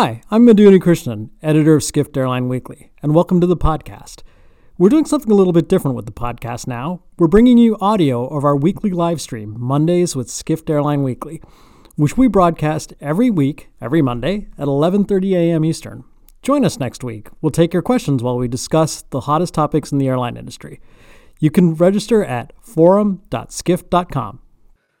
Hi, I'm Madhu Unnikrishnan, editor of Skift Airline Weekly, and welcome to the podcast. We're doing something a little bit different with the podcast now. We're bringing you audio of our weekly live stream, Mondays with Skift Airline Weekly, which we broadcast every week, every Monday at 11:30 a.m. Eastern. Join us next week. We'll take your questions while we discuss the hottest topics in the airline industry. You can register at forum.skift.com.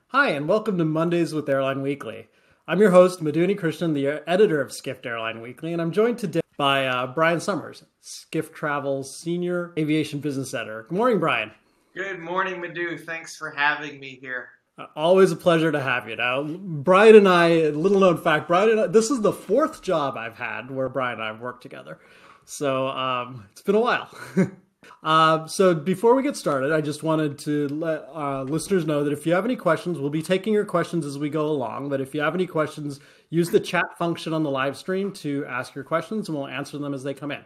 Hi, and welcome to Mondays with Airline Weekly. I'm your host, Madhu Unnikrishnan, the editor of Skift Airline Weekly, and I'm joined today by uh, Brian Summers, Skift Travel's Senior Aviation Business Editor. Good morning, Brian. Good morning, Madhu. Thanks for having me here. Uh, always a pleasure to have you. Now, Brian and I, little known fact, Brian and I, this is the fourth job I've had where Brian and I have worked together. So um, it's been a while. Uh, so before we get started, I just wanted to let uh, listeners know that if you have any questions, we'll be taking your questions as we go along. But if you have any questions, use the chat function on the live stream to ask your questions, and we'll answer them as they come in.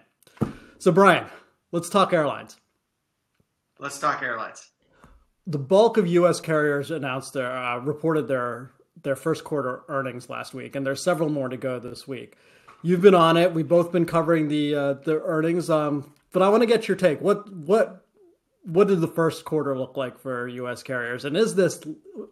So Brian, let's talk airlines. Let's talk airlines. The bulk of U.S. carriers announced their uh, reported their their first quarter earnings last week, and there's several more to go this week. You've been on it. We've both been covering the uh, the earnings. Um, but I want to get your take. What what what did the first quarter look like for U.S. carriers, and is this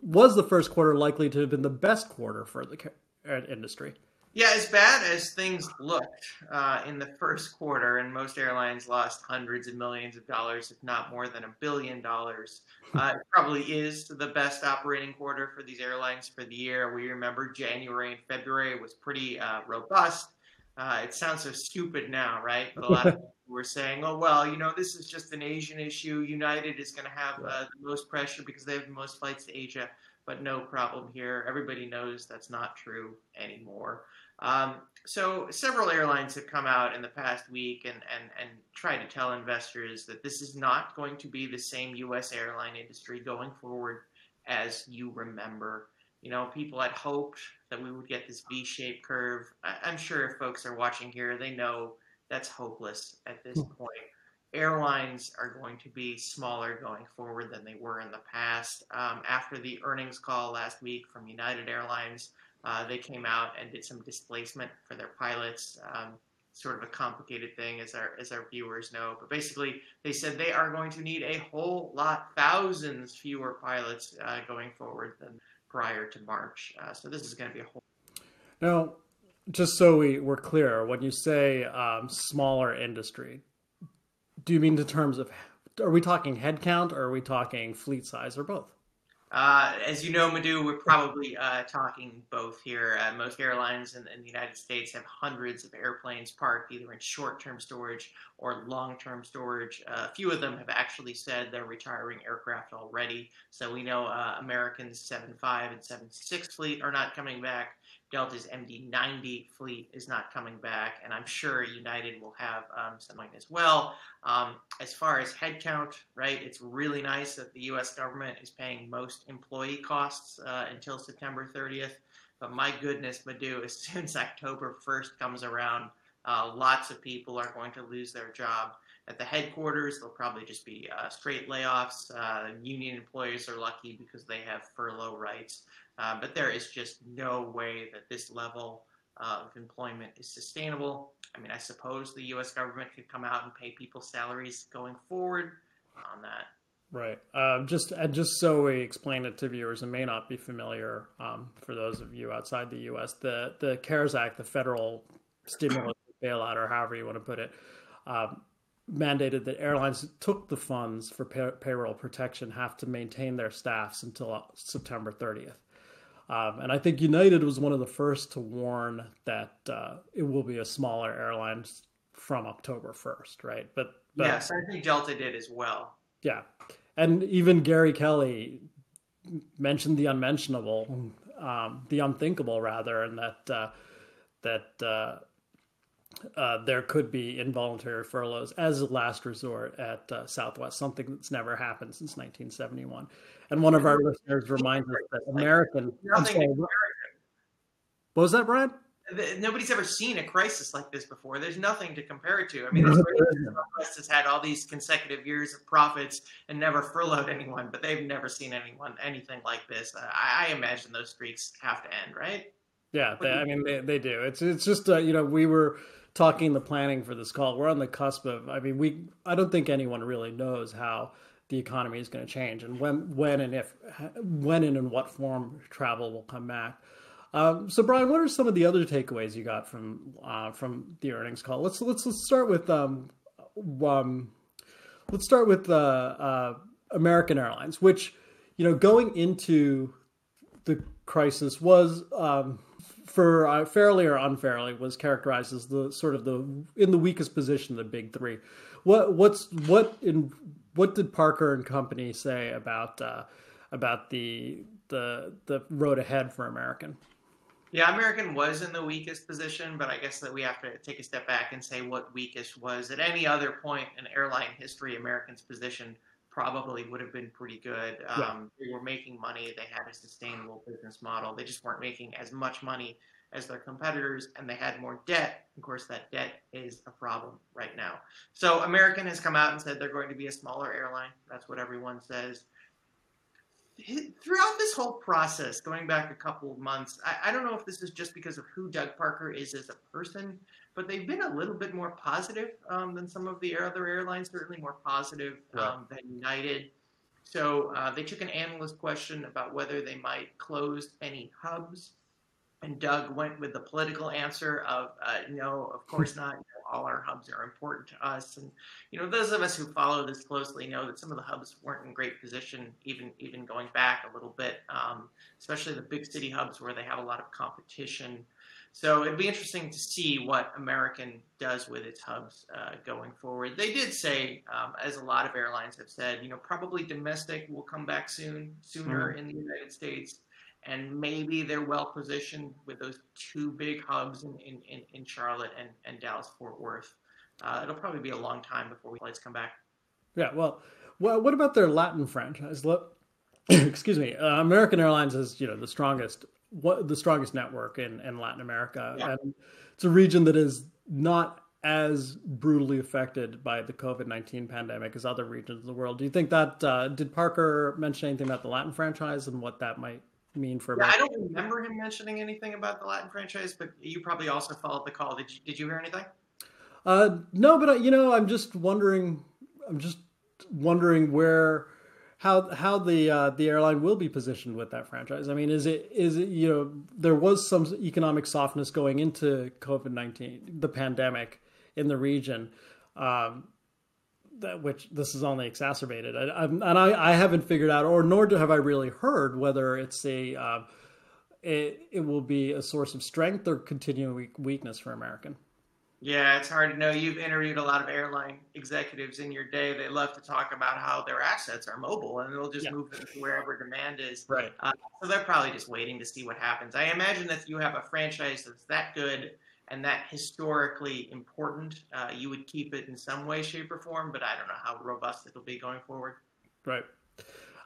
was the first quarter likely to have been the best quarter for the uh, industry? Yeah, as bad as things looked uh, in the first quarter, and most airlines lost hundreds of millions of dollars, if not more than a billion dollars. Uh, it probably is the best operating quarter for these airlines for the year. We remember January and February was pretty uh, robust. Uh, it sounds so stupid now, right? But a lot of people were saying, "Oh well, you know, this is just an Asian issue. United is going to have uh, the most pressure because they have the most flights to Asia." But no problem here. Everybody knows that's not true anymore. Um, so several airlines have come out in the past week and, and, and tried to tell investors that this is not going to be the same U.S. airline industry going forward as you remember. You know, people had hoped that we would get this V-shaped curve. I, am sure if folks are watching here, they know that's hopeless at this hmm. point. Airlines are going to be smaller going forward than they were in the past. Um, after the earnings call last week from United Airlines, uh, they came out and did some displacement for their pilots. Um, sort of a complicated thing, as our as our viewers know. But basically, they said they are going to need a whole lot, thousands fewer pilots uh, going forward than prior to March. Uh, so this is going to be a whole. Now, just so we, we're clear, when you say um, smaller industry, do you mean in terms of are we talking headcount or are we talking fleet size or both? Uh, as you know, Madhu, we're probably uh, talking both here. Uh, most airlines in, in, the United States have hundreds of airplanes parked either in short-term storage or long-term storage. Uh, a few of them have actually said they're retiring aircraft already. So we know uh, American's 75 and 76 fleet are not coming back. Delta's MD-90 fleet is not coming back, and I'm sure United will have um, something as well. Um, as far as headcount, right, it's really nice that the U.S. government is paying most employee costs uh, until September 30th. But my goodness, Madhu, as soon as October 1st comes around, uh, lots of people are going to lose their job. At the headquarters, they'll probably just be uh, straight layoffs. Uh, union employees are lucky because they have furlough rights. Uh, but there is just no way that this level of employment is sustainable. I mean, I suppose the U.S. government could come out and pay people salaries going forward on that. Right. Uh, just and just so we explain it to viewers and may not be familiar um, for those of you outside the U.S. The the CARES Act, the federal stimulus bailout, or however you want to put it, um, mandated that airlines that took the funds for pay- payroll protection have to maintain their staffs until September 30th. Um, and I think United was one of the first to warn that uh, it will be a smaller airline from October 1st, right? But, but yes, I think Delta did as well. Yeah, and even Gary Kelly mentioned the unmentionable, um, the unthinkable, rather, and that uh, that uh, uh, there could be involuntary furloughs as a last resort at uh, Southwest, something that's never happened since 1971. And one of our listeners reminds us that American. Sorry, what was that, Brian? Nobody's ever seen a crisis like this before. There's nothing to compare it to. I mean, Southwest has had all these consecutive years of profits and never furloughed anyone, but they've never seen anyone anything like this. I, I imagine those streaks have to end, right? Yeah, they, I mean they, they do. It's it's just uh, you know we were talking the planning for this call. We're on the cusp of. I mean we. I don't think anyone really knows how the economy is going to change and when when and if when and in what form travel will come back. Um, so Brian, what are some of the other takeaways you got from uh, from the earnings call? Let's let's let's start with um, um let's start with uh, uh, American Airlines, which you know going into the crisis was um, for uh, fairly or unfairly was characterized as the sort of the in the weakest position of the big three. What what's what in what did Parker and company say about uh, about the the the road ahead for American? Yeah, American was in the weakest position, but I guess that we have to take a step back and say what weakest was. At any other point in airline history, American's position probably would have been pretty good. Yeah. Um, they were making money. They had a sustainable business model. They just weren't making as much money as their competitors, and they had more debt. Of course, that debt is a problem right now. So American has come out and said they're going to be a smaller airline. That's what everyone says. Throughout this whole process, going back a couple of months, I, I don't know if this is just because of who Doug Parker is as a person, but they've been a little bit more positive um, than some of the other airlines, certainly more positive um, than United. So uh, they took an analyst question about whether they might close any hubs and Doug went with the political answer of uh, no, of course not. You know, all our hubs are important to us, and you know those of us who follow this closely know that some of the hubs weren't in great position, even even going back a little bit, um, especially the big city hubs where they have a lot of competition. So it'd be interesting to see what American does with its hubs uh, going forward. They did say, um, as a lot of airlines have said, you know, probably domestic will come back soon, sooner mm-hmm. in the United States and maybe they're well positioned with those two big hubs in, in, in Charlotte and, and Dallas Fort Worth. Uh, it'll probably be a long time before we flights come back. Yeah, well, well, what about their Latin franchise? Excuse me, uh, American Airlines is you know the strongest what the strongest network in, in Latin America, yeah. and it's a region that is not as brutally affected by the COVID nineteen pandemic as other regions of the world. Do you think that uh, did Parker mention anything about the Latin franchise and what that might mean for? Yeah, I don't remember him mentioning anything about the Latin franchise, but you probably also followed the call. Did you, did you hear anything? Uh, no, but you know, I'm just wondering. I'm just wondering where how how the uh, the airline will be positioned with that franchise. I mean, is it is it you know there was some economic softness going into COVID nineteen, the pandemic in the region. Um, that which this is only exacerbated. I, and I, I haven't figured out, or nor have I really heard whether it's a uh, it, it will be a source of strength or continuing weakness for American. Yeah, it's hard to know. You've interviewed a lot of airline executives in your day. They love to talk about how their assets are mobile and they'll just yeah. move them to wherever demand is. Right. Uh, so they're probably just waiting to see what happens. I imagine that if you have a franchise that's that good and that historically important, uh, you would keep it in some way, shape, or form. But I don't know how robust it'll be going forward. Right.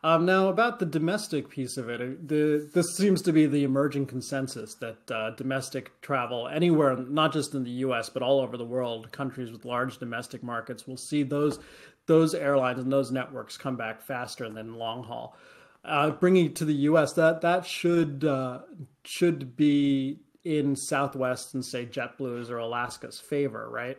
Um, now, about the domestic piece of it, uh, the, this seems to be the emerging consensus that uh, domestic travel anywhere, not just in the U.S. but all over the world, countries with large domestic markets will see those those airlines and those networks come back faster than long haul. Uh, bringing it to the U.S., that that should uh, should be in Southwest and say JetBlue's or Alaska's favor, right?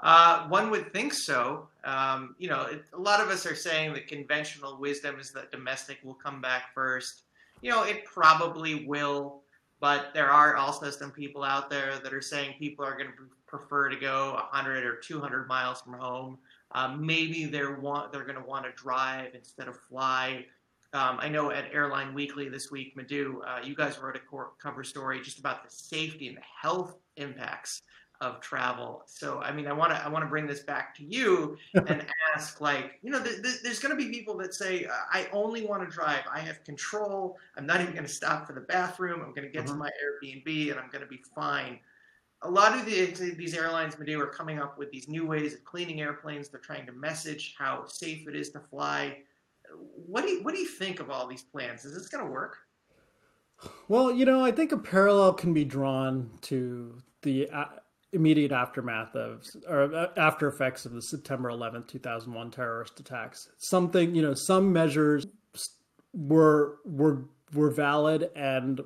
Uh, one would think so. Um, you know, it, a lot of us are saying that conventional wisdom is that domestic will come back first. You know, it probably will, but there are also some people out there that are saying people are going to prefer to go 100 or 200 miles from home. Um, maybe they're want they're going to want to drive instead of fly. Um, I know at Airline Weekly this week, Madhu, uh, you guys wrote a cover story just about the safety and the health impacts of travel. So, I mean, I want to I want to bring this back to you and ask, like, you know, th- th- there's going to be people that say, I only want to drive. I have control. I'm not even going to stop for the bathroom. I'm going to get to mm-hmm. my Airbnb and I'm going to be fine. A lot of the, these airlines, Madhu, are coming up with these new ways of cleaning airplanes. They're trying to message how safe it is to fly what do you what do you think of all these plans? Is this going to work? Well, you know, I think a parallel can be drawn to the uh, immediate aftermath of or uh, after effects of the September 11th, 2001 terrorist attacks. Something, you know, some measures were were were valid and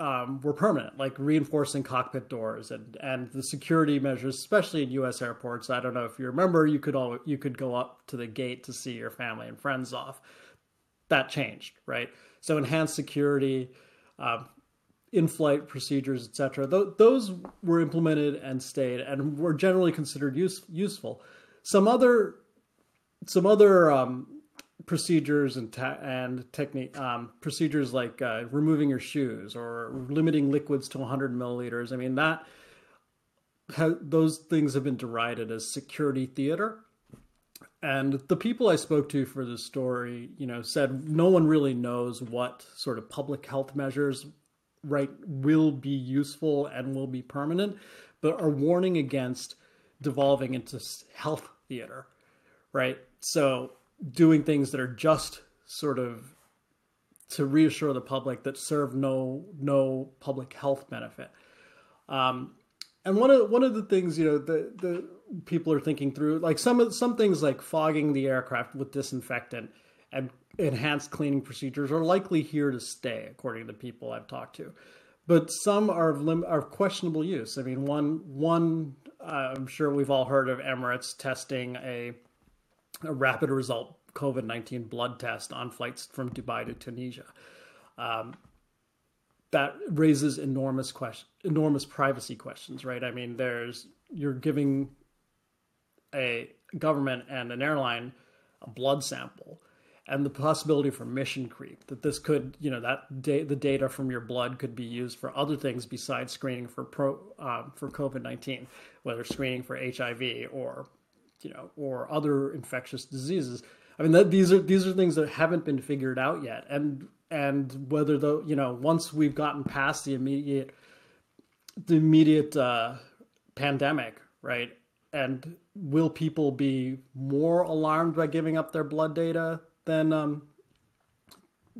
um, were permanent, like reinforcing cockpit doors and and the security measures, especially in U.S. airports. I don't know if you remember, you could all you could go up to the gate to see your family and friends off. That changed, right? So enhanced security, uh, in-flight procedures, etc. Th- those were implemented and stayed, and were generally considered use- useful. Some other some other um, procedures and ta- and technique um, procedures like uh, removing your shoes or limiting liquids to 100 milliliters. I mean that ha- those things have been derided as security theater. And the people I spoke to for this story, you know, said no one really knows what sort of public health measures right will be useful and will be permanent, but are warning against devolving into health theater, right? So doing things that are just sort of to reassure the public that serve no no public health benefit. Um, and one of one of the things you know the the people are thinking through like some of some things like fogging the aircraft with disinfectant and enhanced cleaning procedures are likely here to stay according to people I've talked to. But some are of lim- are questionable use. I mean, one one uh, I'm sure we've all heard of Emirates testing a a rapid result COVID 19 blood test on flights from Dubai to Tunisia. Um, that raises enormous question, enormous privacy questions, right? I mean, there's you're giving a government and an airline a blood sample, and the possibility for mission creep that this could, you know, that da- the data from your blood could be used for other things besides screening for pro um, for COVID nineteen, whether screening for HIV or you know, or other infectious diseases. I mean, that, these are these are things that haven't been figured out yet, and and whether the you know once we've gotten past the immediate the immediate uh, pandemic, right, and will people be more alarmed by giving up their blood data than um,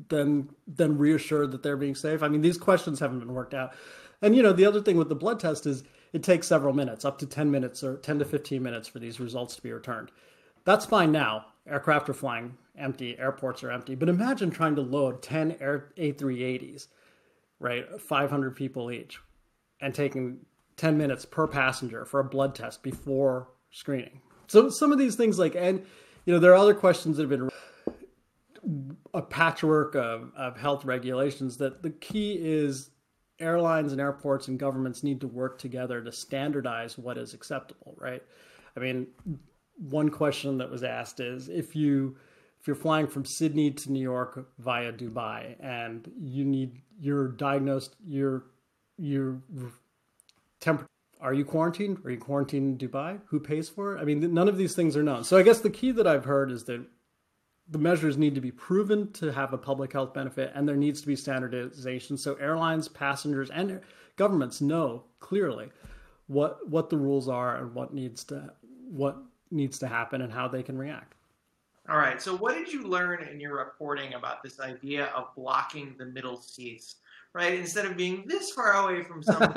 than than reassured that they're being safe? I mean, these questions haven't been worked out, and you know, the other thing with the blood test is it takes several minutes, up to 10 minutes or 10 to 15 minutes for these results to be returned. That's fine now. Aircraft are flying empty, airports are empty. But imagine trying to load 10 Air A380s, right? 500 people each, and taking 10 minutes per passenger for a blood test before screening. So some of these things like, and you know, there are other questions that have been a patchwork of, of health regulations that the key is airlines and airports and governments need to work together to standardize what is acceptable, right? I mean, one question that was asked is if you if you're flying from Sydney to New York via Dubai and you need you're diagnosed you're you're temp are you quarantined? Are you quarantined in Dubai? Who pays for it? I mean, none of these things are known. So I guess the key that I've heard is that the measures need to be proven to have a public health benefit and there needs to be standardization. So airlines passengers and governments know clearly what what the rules are and what needs to what needs to happen and how they can react. All right. So what did you learn in your reporting about this idea of blocking the middle seats right? Instead of being this far away from someone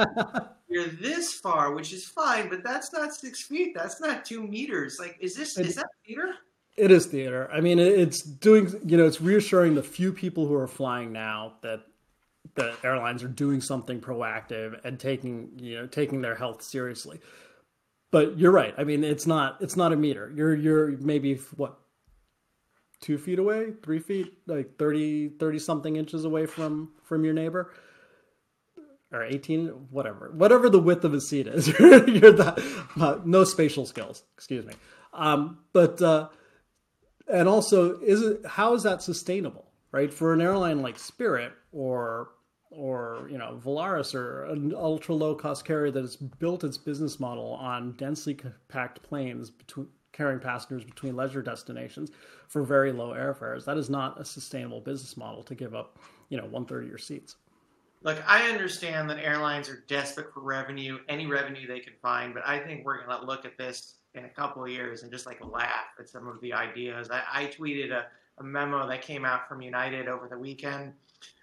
you're this far which is fine but that's not six feet. That's not two meters. Like is this is that theater it is theater. I mean, it's doing, you know, it's reassuring the few people who are flying now that the airlines are doing something proactive and taking, you know, taking their health seriously. But you're right. I mean, it's not, it's not a meter. You're, you're maybe what, two feet away, three feet, like 30, 30 something inches away from, from your neighbor or 18, whatever, whatever the width of a seat is. you're that, no spatial skills, excuse me. Um, but, uh, and also is it how is that sustainable right? For an airline like spirit or or you know Volaris or an ultra low cost carrier that has built its business model on densely packed planes between carrying passengers between leisure destinations for very low airfares that is not a sustainable business model to give up you know one third of your seats. Look, I understand that airlines are desperate for revenue, any revenue they can find, but I think we're going to look at this in a couple of years and just like laugh at some of the ideas. I, I tweeted a, a memo that came out from United over the weekend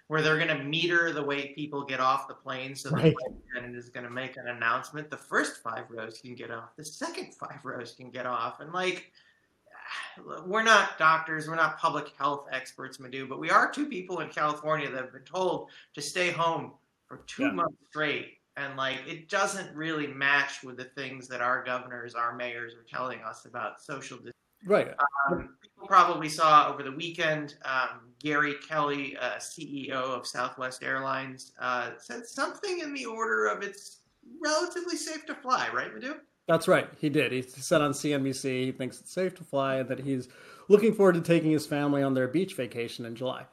where they're going to meter the way people get off the plane. So right. the president is going to make an announcement. The first five rows can get off. The second five rows can get off. And like, we're not doctors, we're not public health experts, Madhu, but we are two people in California that have been told to stay home for two Yeah. months straight, and like it doesn't really match with the things that our governors, our mayors are telling us about social. Dis- Right. um, people probably saw over the weekend um, Gary Kelly, uh, CEO of Southwest Airlines, uh, said something in the order of it's relatively safe to fly, right, Madhu? That's right. He did. He said on CNBC he thinks it's safe to fly and that he's looking forward to taking his family on their beach vacation in July.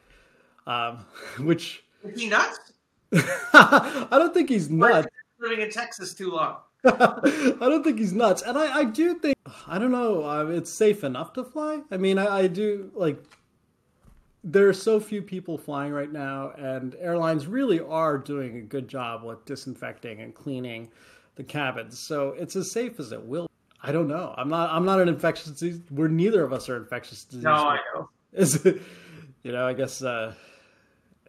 Um, which Is he nuts? I don't think he's nuts. living in Texas too long? I don't think he's nuts, and I, I do think I don't know. Uh, it's safe enough to fly. I mean, I, I do like. There are so few people flying right now, and airlines really are doing a good job with disinfecting and cleaning the cabins. So it's as safe as it will. I don't know. I'm not. I'm not an infectious disease. We're neither of us are infectious disease. No, I know. Is it? You know, I guess. Uh,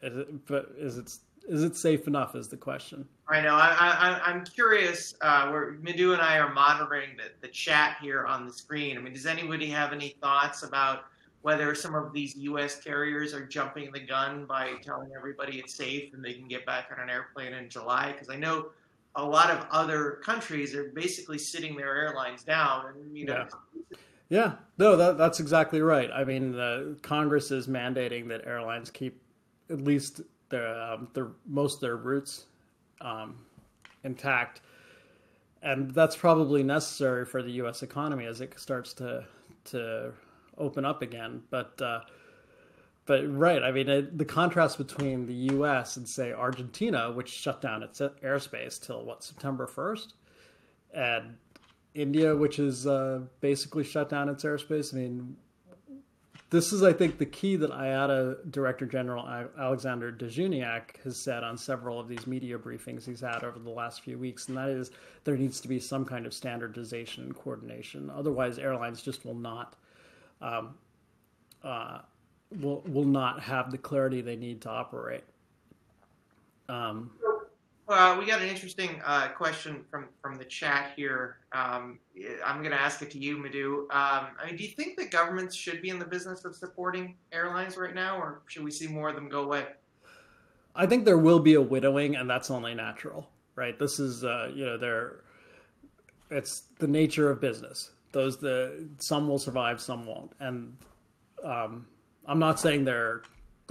is it, but is it? Is it safe enough? Is the question. I know. I, I, I'm curious. Uh, where Madhu and I are monitoring the, the chat here on the screen. I mean, does anybody have any thoughts about whether some of these U.S. carriers are jumping the gun by telling everybody it's safe and they can get back on an airplane in July? Because I know a lot of other countries are basically sitting their airlines down, and you know, Yeah, no, that, that's exactly right. I mean, the Congress is mandating that airlines keep at least their, um, their most of their routes um, intact, and that's probably necessary for the U.S. economy as it starts to to open up again. But uh, but right, I mean, it, the contrast between the U.S. and say Argentina, which shut down its airspace till what September first, and India, which is uh, basically shut down its airspace. I mean, this is, I think, the key that IATA Director General Alexander de Juniac has said on several of these media briefings he's had over the last few weeks, and that is there needs to be some kind of standardization and coordination. Otherwise, airlines just will not um, uh, will will not have the clarity they need to operate. Um, We got an interesting uh, question from, from the chat here. Um, I'm going to ask it to you, Madhu. Um, I mean, do you think that governments should be in the business of supporting airlines right now, or should we see more of them go away? I think there will be a widowing, and that's only natural, right? This is, uh, you know, there. It's the nature of business. Those the some will survive, some won't, and um, I'm not saying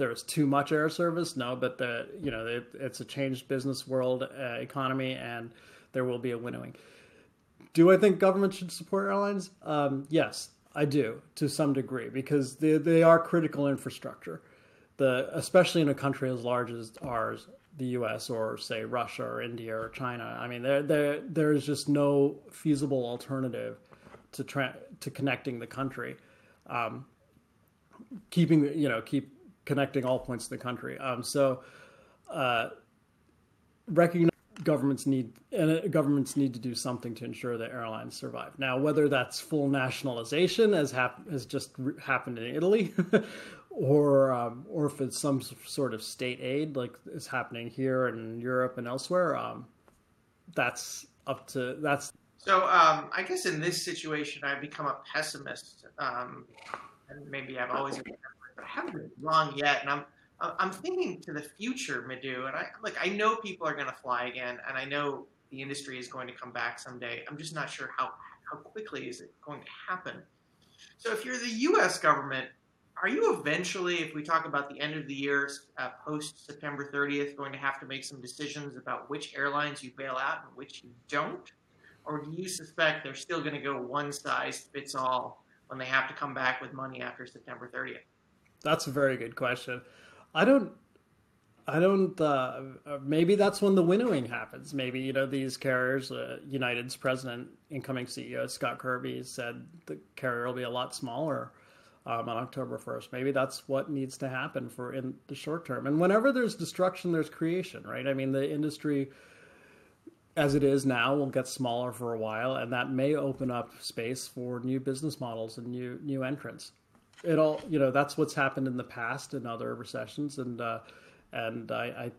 there there's too much air service, no, but the you know it, it's a changed business world uh, economy, and there will be a winnowing. Do I think government should support airlines? Um, yes, I do to some degree because they they are critical infrastructure the especially in a country as large as ours, the U.S. or say Russia or India or China. I mean, there there there is just no feasible alternative to tra- to connecting the country, um, keeping you know keep connecting all points of the country. Um, so, uh, recognize governments need and uh, governments need to do something to ensure that airlines survive. Now, whether that's full nationalization, as hap- has just re- happened in Italy, or um, or if it's some sort of state aid like is happening here in Europe and elsewhere, um, that's up to that's So um, I guess in this situation, I've become a pessimist, um, and maybe I've always been, but I haven't been wrong yet. And I'm I'm thinking to the future, Madhu, and I like I know people are going to fly again, and I know the industry is going to come back someday. I'm just not sure how how quickly is it going to happen. So if you're the U.S. government, are you eventually, if we talk about the end of the year, uh, post September 30th, going to have to make some decisions about which airlines you bail out and which you don't? Or do you suspect they're still going to go one size fits all when they have to come back with money after September 30th? That's a very good question. I don't. I don't. Uh, maybe that's when the winnowing happens. Maybe you know these carriers. Uh, United's president, incoming CEO Scott Kirby, said the carrier will be a lot smaller um, on October first. Maybe that's what needs to happen for in the short term. And whenever there's destruction, there's creation, right? I mean, the industry, as it is now, will get smaller for a while, and that may open up space for new business models and new new entrants it all you know that's what's happened in the past in other recessions and uh, and I, I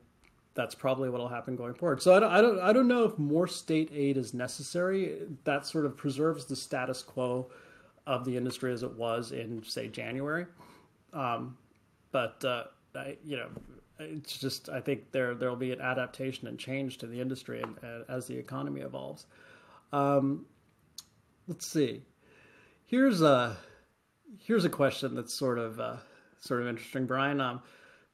that's probably what will happen going forward. So I don't, I don't I don't know if more state aid is necessary. That sort of preserves the status quo of the industry as it was in say January. Um, but uh, I, you know it's just I think there there'll be an adaptation and change to the industry and, uh, as the economy evolves. Um, let's see. Here's a here's a question that's sort of uh, sort of interesting, Brian. Um,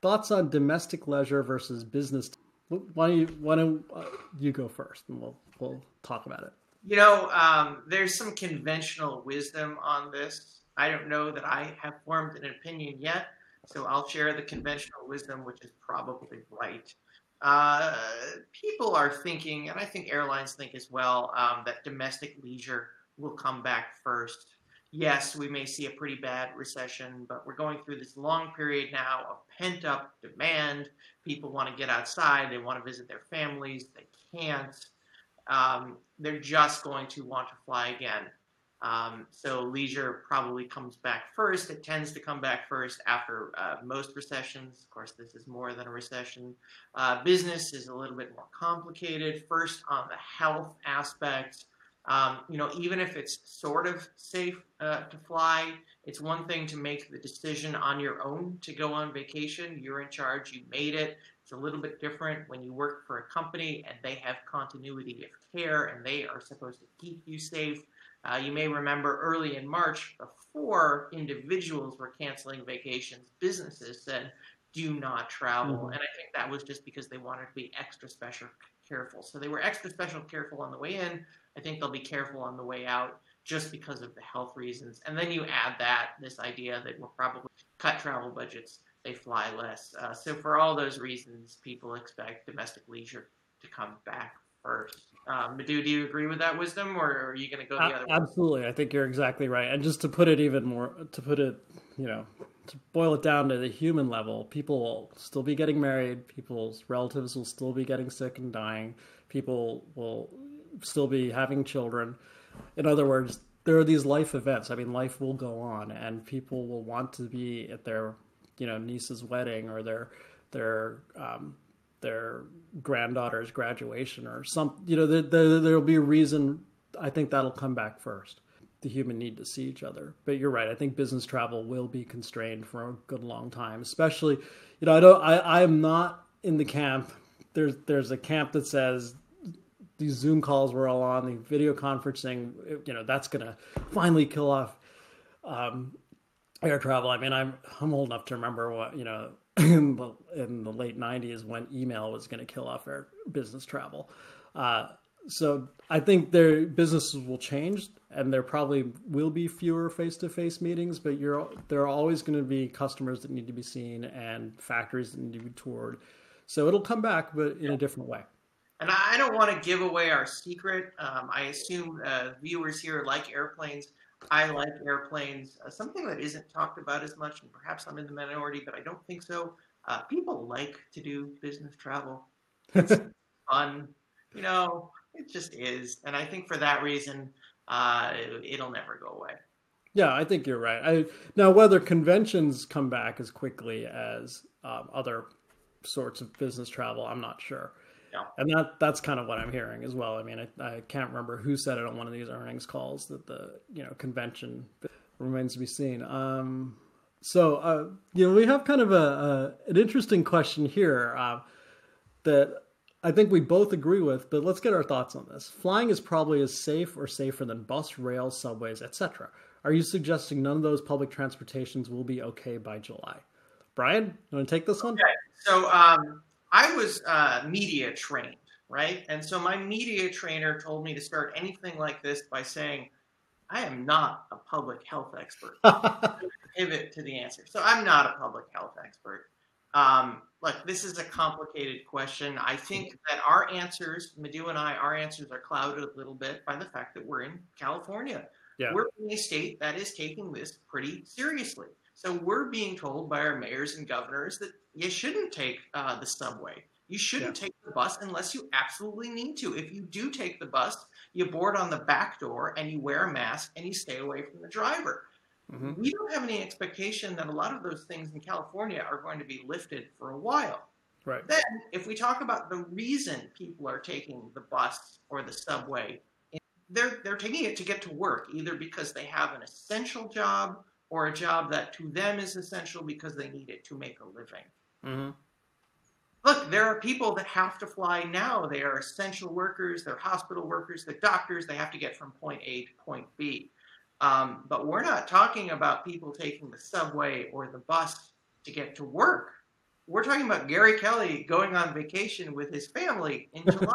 thoughts on domestic leisure versus business? Why don't you why don't uh, you go first, and we'll we'll talk about it. You know, um, there's some conventional wisdom on this. I don't know that I have formed an opinion yet, so I'll share the conventional wisdom, which is probably right. Uh, people are thinking, and I think airlines think as well, um, that domestic leisure will come back first. Yes, we may see a pretty bad recession, but we're going through this long period now of pent up demand. People want to get outside, they want to visit their families, they can't. Um, they're just going to want to fly again. Um, so leisure probably comes back first. It tends to come back first after uh, most recessions. Of course, this is more than a recession. Uh, business is a little bit more complicated. First, on the health aspect, um, you know, even if it's sort of safe uh, to fly, it's one thing to make the decision on your own to go on vacation. You're in charge. You made it. It's a little bit different when you work for a company and they have continuity of care and they are supposed to keep you safe. Uh, you may remember early in March, before individuals were canceling vacations, businesses said, do not travel. Mm-hmm. And I think that was just because they wanted to be extra special careful. So they were extra special careful on the way in. I think they'll be careful on the way out just because of the health reasons. And then you add that, this idea that we'll probably cut travel budgets, they fly less. Uh, so for all those reasons, people expect domestic leisure to come back first. Um, Madhu, do you agree with that wisdom, or are you going to go the other? Way? Absolutely, way? I think you're exactly right. And just to put it even more, to put it, you know, to boil it down to the human level, people will still be getting married. People's relatives will still be getting sick and dying. People will still be having children. In other words, there are these life events. I mean, life will go on, and people will want to be at their, you know, niece's wedding or their their um, their granddaughter's graduation or some you know there, there, there'll be a reason i think that'll come back first the human need to see each other but you're right i think business travel will be constrained for a good long time especially you know i don't i i am not in the camp there's there's a camp that says these zoom calls we're all on the video conferencing you know that's gonna finally kill off um, air travel i mean i'm i'm old enough to remember what you know in the, in the late 90s when email was going to kill off our business travel. Uh, so I think their businesses will change, and there probably will be fewer face-to-face meetings. But you're there are always going to be customers that need to be seen and factories that need to be toured. So it'll come back, but in a different way. And I don't want to give away our secret. Um, I assume uh, viewers here like airplanes. I like airplanes. Uh, something that isn't talked about as much, and perhaps I'm in the minority, but I don't think so. Uh, people like to do business travel. It's fun, you know. It just is, and I think for that reason, uh, it, will never go away. Yeah, I think you're right. I, now, whether conventions come back as quickly as um, other sorts of business travel, I'm not sure. Yeah. And that that's kind of what I'm hearing as well. I mean, I, I can't remember who said it on one of these earnings calls that the you know convention remains to be seen. Um, so uh, you know we have kind of a, a an interesting question here uh, that I think we both agree with, but let's get our thoughts on this. Flying is probably as safe or safer than bus, rail, subways, etc. Are you suggesting none of those public transportations will be okay by July? Brian, you want to take this one? Okay. So um, I was uh, media trained, right? And so my media trainer told me to start anything like this by saying, I am not a public health expert. Pivot to the answer. So I'm not a public health expert. Um, look, this is a complicated question. I think that our answers, Madhu and I, our answers are clouded a little bit by the fact that we're in California. Yeah. We're in a state that is taking this pretty seriously. So we're being told by our mayors and governors that you shouldn't take uh, the subway. You shouldn't yeah. take the bus unless you absolutely need to. If you do take the bus, you board on the back door and you wear a mask and you stay away from the driver. Mm-hmm. We don't have any expectation that a lot of those things in California are going to be lifted for a while. Right. Then, if we talk about the reason people are taking the bus or the subway, they're they're taking it to get to work, either because they have an essential job or a job that to them is essential because they need it to make a living. Mm-hmm. look, there are people that have to fly now. They are essential workers, they're hospital workers, they're doctors. They have to get from point A to point B. Um, but we're not talking about people taking the subway or the bus to get to work. We're talking about Gary Kelly going on vacation with his family in July.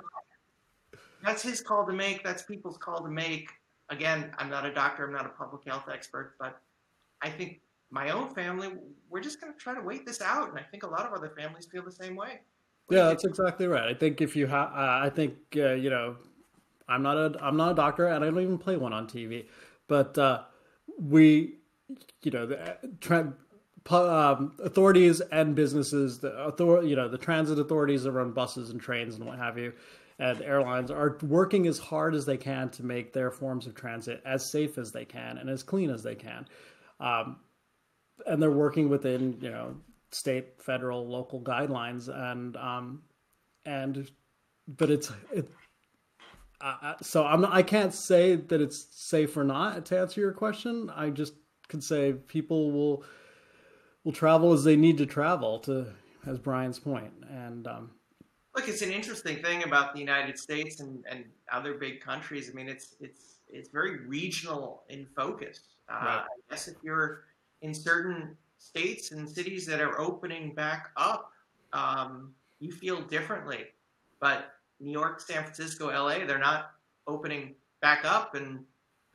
that's his call to make. That's people's call to make. Again, I'm not a doctor, I'm not a public health expert, but I think my own family, we're just going to try to wait this out. And I think a lot of other families feel the same way. What yeah, that's exactly right. I think if you have, uh, I think, uh, you know, I'm not a, I'm not a doctor and I don't even play one on TV, but uh, we, you know, the um, authorities and businesses, the author, you know, the transit authorities that run buses and trains and what have you, and airlines are working as hard as they can to make their forms of transit as safe as they can and as clean as they can. Um, and they're working within you know state, federal, local guidelines, and um, and but it's it. Uh, so I'm not, I can't say that it's safe or not to answer your question. I just can say people will will travel as they need to travel to as Brian's point. And um, look, it's an interesting thing about the United States and, and other big countries. I mean, it's it's it's very regional in focus. Uh, right. I guess if you're in certain states and cities that are opening back up, um, you feel differently. But New York, San Francisco, LA, they're not opening back up, and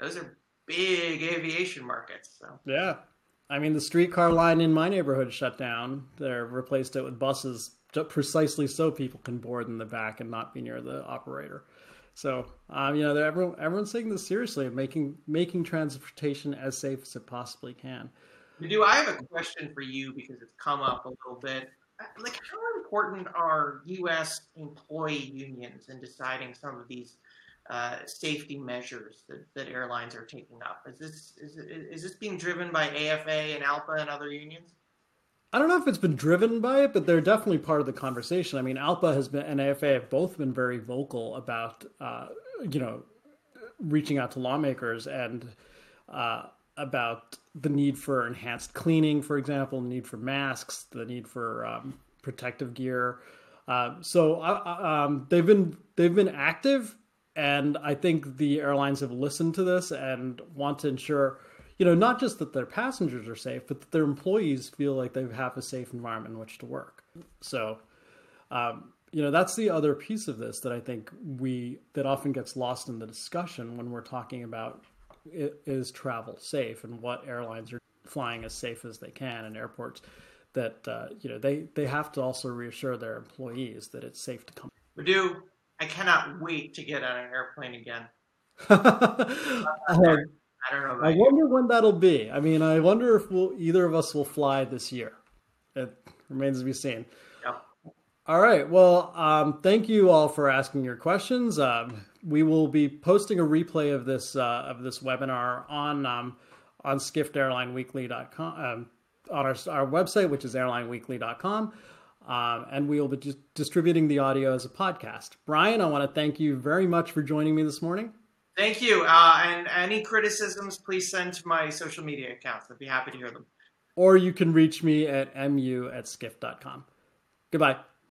those are big aviation markets. So yeah, I mean the streetcar line in my neighborhood shut down. They replaced it with buses, precisely so people can board in the back and not be near the operator. So um, you know, everyone everyone's taking this seriously, making making transportation as safe as it possibly can. Do I have a question for you because it's come up a little bit. Like, how important are U.S. employee unions in deciding some of these uh, safety measures that, that airlines are taking up? Is this is, is this being driven by AFA and ALPA and other unions? I don't know if it's been driven by it, but they're definitely part of the conversation. I mean, ALPA has been and AFA have both been very vocal about, uh, you know, reaching out to lawmakers and uh, about the need for enhanced cleaning, for example, the need for masks, the need for um, protective gear. Uh, so uh, um, they've been they've been active, and I think the airlines have listened to this and want to ensure, you know, not just that their passengers are safe, but that their employees feel like they have a safe environment in which to work. So, um, you know, that's the other piece of this that I think we that often gets lost in the discussion when we're talking about is travel safe and what airlines are flying as safe as they can in airports that uh, you know they they have to also reassure their employees that it's safe to come. Madhu, I cannot wait to get on an airplane again. I don't know. I you. wonder when that'll be. I mean, I wonder if we'll, either of us will fly this year. It remains to be seen. All right. Well, um, thank you all for asking your questions. Um, we will be posting a replay of this uh, of this webinar on um, on skiftairlineweekly.com um, on our, our website, which is airlineweekly.com. Um, and we will be distributing the audio as a podcast. Brian, I want to thank you very much for joining me this morning. Thank you. Uh, and any criticisms, please send to my social media accounts. I'd be happy to hear them. Or you can reach me at mu at skift.com. Goodbye.